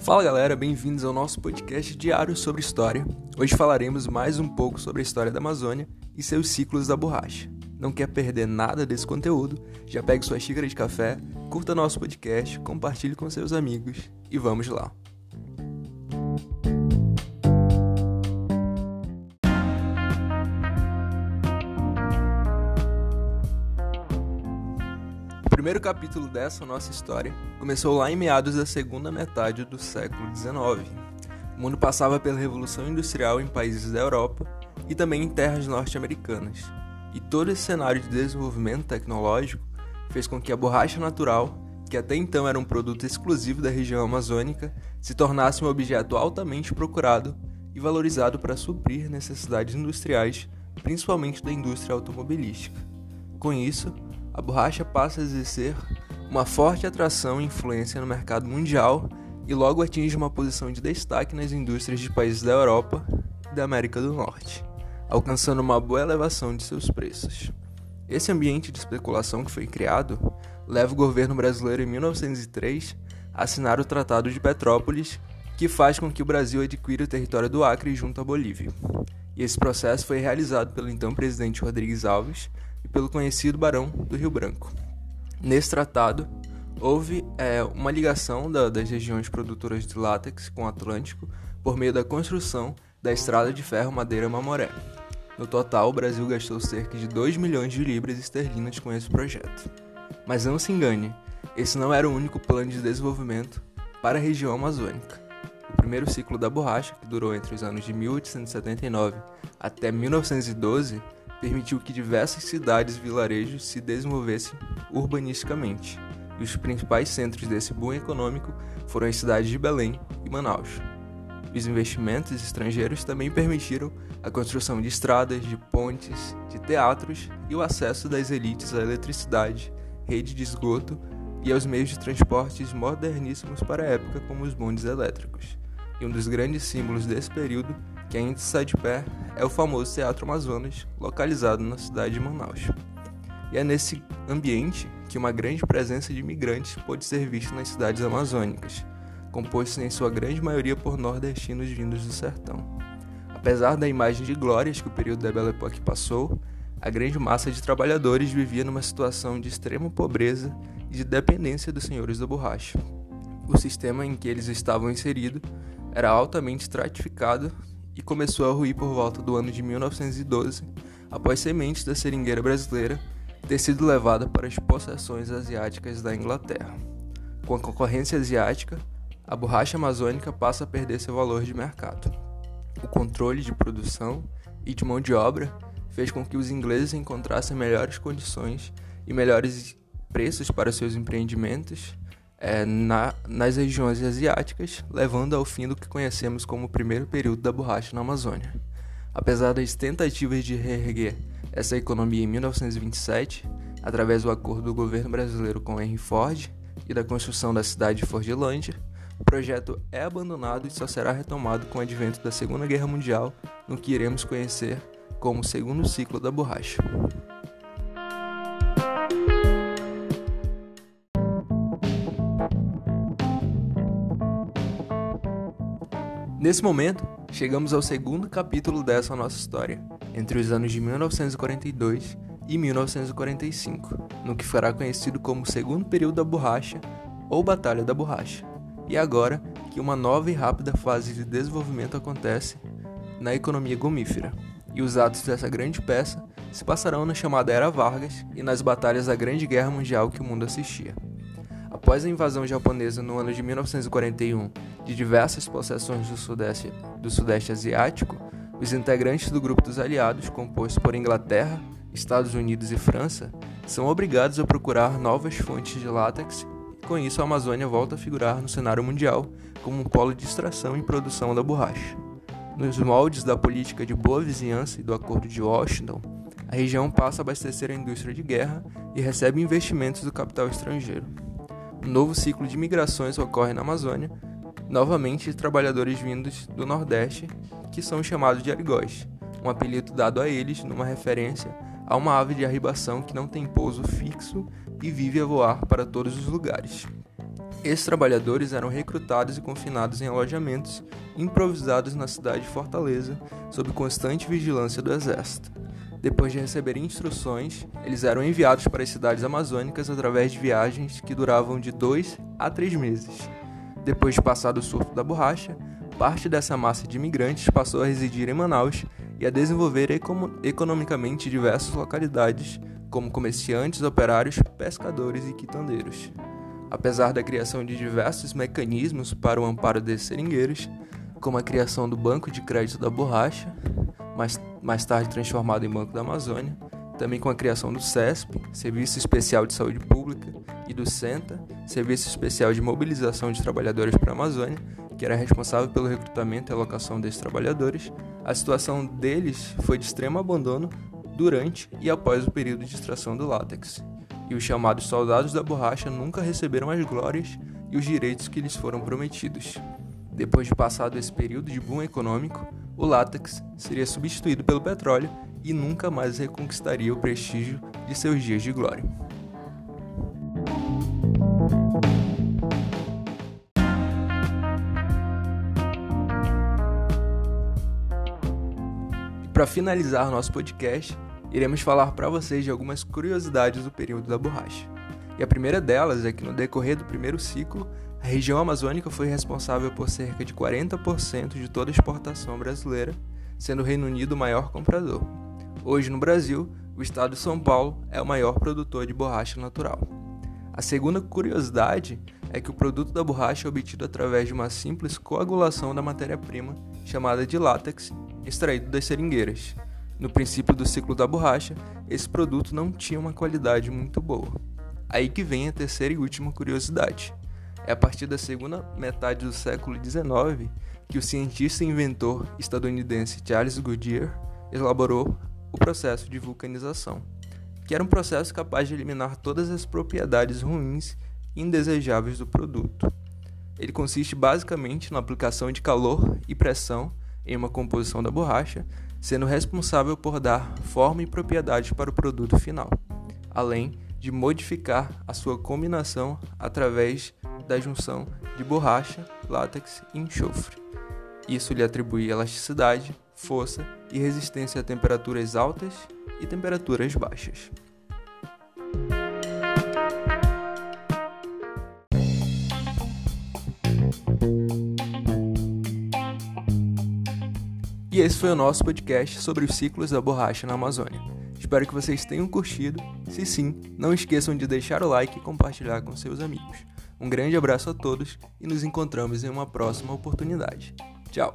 Fala galera, bem-vindos ao nosso podcast diário sobre história. Hoje falaremos mais um pouco sobre a história da Amazônia e seus ciclos da borracha. Não quer perder nada desse conteúdo? Já pegue sua xícara de café, curta nosso podcast, compartilhe com seus amigos e vamos lá. Primeiro capítulo dessa nossa história começou lá em meados da segunda metade do século XIX. O mundo passava pela Revolução Industrial em países da Europa e também em terras norte-americanas. E todo esse cenário de desenvolvimento tecnológico fez com que a borracha natural, que até então era um produto exclusivo da região amazônica, se tornasse um objeto altamente procurado e valorizado para suprir necessidades industriais, principalmente da indústria automobilística. Com isso, a borracha passa a exercer uma forte atração e influência no mercado mundial e logo atinge uma posição de destaque nas indústrias de países da Europa e da América do Norte, alcançando uma boa elevação de seus preços. Esse ambiente de especulação que foi criado leva o governo brasileiro em 1903 a assinar o Tratado de Petrópolis, que faz com que o Brasil adquira o território do Acre junto à Bolívia. E esse processo foi realizado pelo então presidente Rodrigues Alves e pelo conhecido Barão do Rio Branco. Nesse tratado, houve é, uma ligação da, das regiões produtoras de látex com o Atlântico por meio da construção da estrada de ferro Madeira-Mamoré. No total, o Brasil gastou cerca de 2 milhões de libras esterlinas com esse projeto. Mas não se engane, esse não era o único plano de desenvolvimento para a região amazônica. O primeiro ciclo da borracha, que durou entre os anos de 1879 até 1912, permitiu que diversas cidades e vilarejos se desenvolvessem urbanisticamente, e os principais centros desse boom econômico foram as cidades de Belém e Manaus. Os investimentos estrangeiros também permitiram a construção de estradas, de pontes, de teatros e o acesso das elites à eletricidade, rede de esgoto e aos meios de transportes moderníssimos para a época, como os bondes elétricos. E um dos grandes símbolos desse período que ainda está de pé é o famoso Teatro Amazonas, localizado na cidade de Manaus. E é nesse ambiente que uma grande presença de imigrantes pôde ser vista nas cidades amazônicas, compostas em sua grande maioria por nordestinos vindos do sertão. Apesar da imagem de glórias que o período da Belle Époque passou, a grande massa de trabalhadores vivia numa situação de extrema pobreza e de dependência dos senhores da borracha. O sistema em que eles estavam inseridos era altamente estratificado começou a ruir por volta do ano de 1912, após sementes da seringueira brasileira ter sido levada para as possessões asiáticas da Inglaterra. Com a concorrência asiática, a borracha amazônica passa a perder seu valor de mercado. O controle de produção e de mão de obra fez com que os ingleses encontrassem melhores condições e melhores preços para seus empreendimentos é, na, nas regiões asiáticas, levando ao fim do que conhecemos como o primeiro período da borracha na Amazônia. Apesar das tentativas de reerguer essa economia em 1927, através do acordo do governo brasileiro com Henry Ford e da construção da cidade de Fordlândia, o projeto é abandonado e só será retomado com o advento da Segunda Guerra Mundial, no que iremos conhecer como o segundo ciclo da borracha. Nesse momento, chegamos ao segundo capítulo dessa nossa história, entre os anos de 1942 e 1945, no que fará conhecido como segundo período da borracha ou Batalha da Borracha. E agora que uma nova e rápida fase de desenvolvimento acontece na economia gomífera, e os atos dessa grande peça se passarão na chamada Era Vargas e nas batalhas da Grande Guerra Mundial que o mundo assistia. Após a invasão japonesa no ano de 1941 de diversas possessões do Sudeste, do Sudeste Asiático, os integrantes do grupo dos aliados, composto por Inglaterra, Estados Unidos e França, são obrigados a procurar novas fontes de látex e com isso a Amazônia volta a figurar no cenário mundial como um polo de extração e produção da borracha. Nos moldes da política de boa vizinhança e do Acordo de Washington, a região passa a abastecer a indústria de guerra e recebe investimentos do capital estrangeiro. Novo ciclo de migrações ocorre na Amazônia, novamente trabalhadores vindos do Nordeste, que são chamados de arigós, um apelido dado a eles numa referência a uma ave de arribação que não tem pouso fixo e vive a voar para todos os lugares. Esses trabalhadores eram recrutados e confinados em alojamentos improvisados na cidade de Fortaleza, sob constante vigilância do exército. Depois de receberem instruções, eles eram enviados para as cidades amazônicas através de viagens que duravam de dois a três meses. Depois de passar do surto da borracha, parte dessa massa de imigrantes passou a residir em Manaus e a desenvolver economicamente diversas localidades, como comerciantes, operários, pescadores e quitandeiros. Apesar da criação de diversos mecanismos para o amparo desses seringueiros, como a criação do Banco de Crédito da Borracha, mais, mais tarde transformado em Banco da Amazônia, também com a criação do CESP, Serviço Especial de Saúde Pública, e do SENTA, Serviço Especial de Mobilização de Trabalhadores para a Amazônia, que era responsável pelo recrutamento e alocação desses trabalhadores, a situação deles foi de extremo abandono durante e após o período de extração do látex, e os chamados soldados da borracha nunca receberam as glórias e os direitos que lhes foram prometidos. Depois de passado esse período de boom econômico, o látex seria substituído pelo petróleo e nunca mais reconquistaria o prestígio de seus dias de glória. Para finalizar nosso podcast, iremos falar para vocês de algumas curiosidades do período da borracha. E a primeira delas é que no decorrer do primeiro ciclo, a região amazônica foi responsável por cerca de 40% de toda a exportação brasileira, sendo o Reino Unido o maior comprador. Hoje no Brasil, o estado de São Paulo é o maior produtor de borracha natural. A segunda curiosidade é que o produto da borracha é obtido através de uma simples coagulação da matéria-prima chamada de látex, extraído das seringueiras. No princípio do ciclo da borracha, esse produto não tinha uma qualidade muito boa. Aí que vem a terceira e última curiosidade. É a partir da segunda metade do século XIX que o cientista e inventor estadunidense Charles Goodyear elaborou o processo de vulcanização, que era um processo capaz de eliminar todas as propriedades ruins e indesejáveis do produto. Ele consiste basicamente na aplicação de calor e pressão em uma composição da borracha sendo responsável por dar forma e propriedades para o produto final, além de modificar a sua combinação através da junção de borracha, látex e enxofre. Isso lhe atribui elasticidade, força e resistência a temperaturas altas e temperaturas baixas. E esse foi o nosso podcast sobre os ciclos da borracha na Amazônia. Espero que vocês tenham curtido. Se sim, não esqueçam de deixar o like e compartilhar com seus amigos. Um grande abraço a todos e nos encontramos em uma próxima oportunidade. Tchau!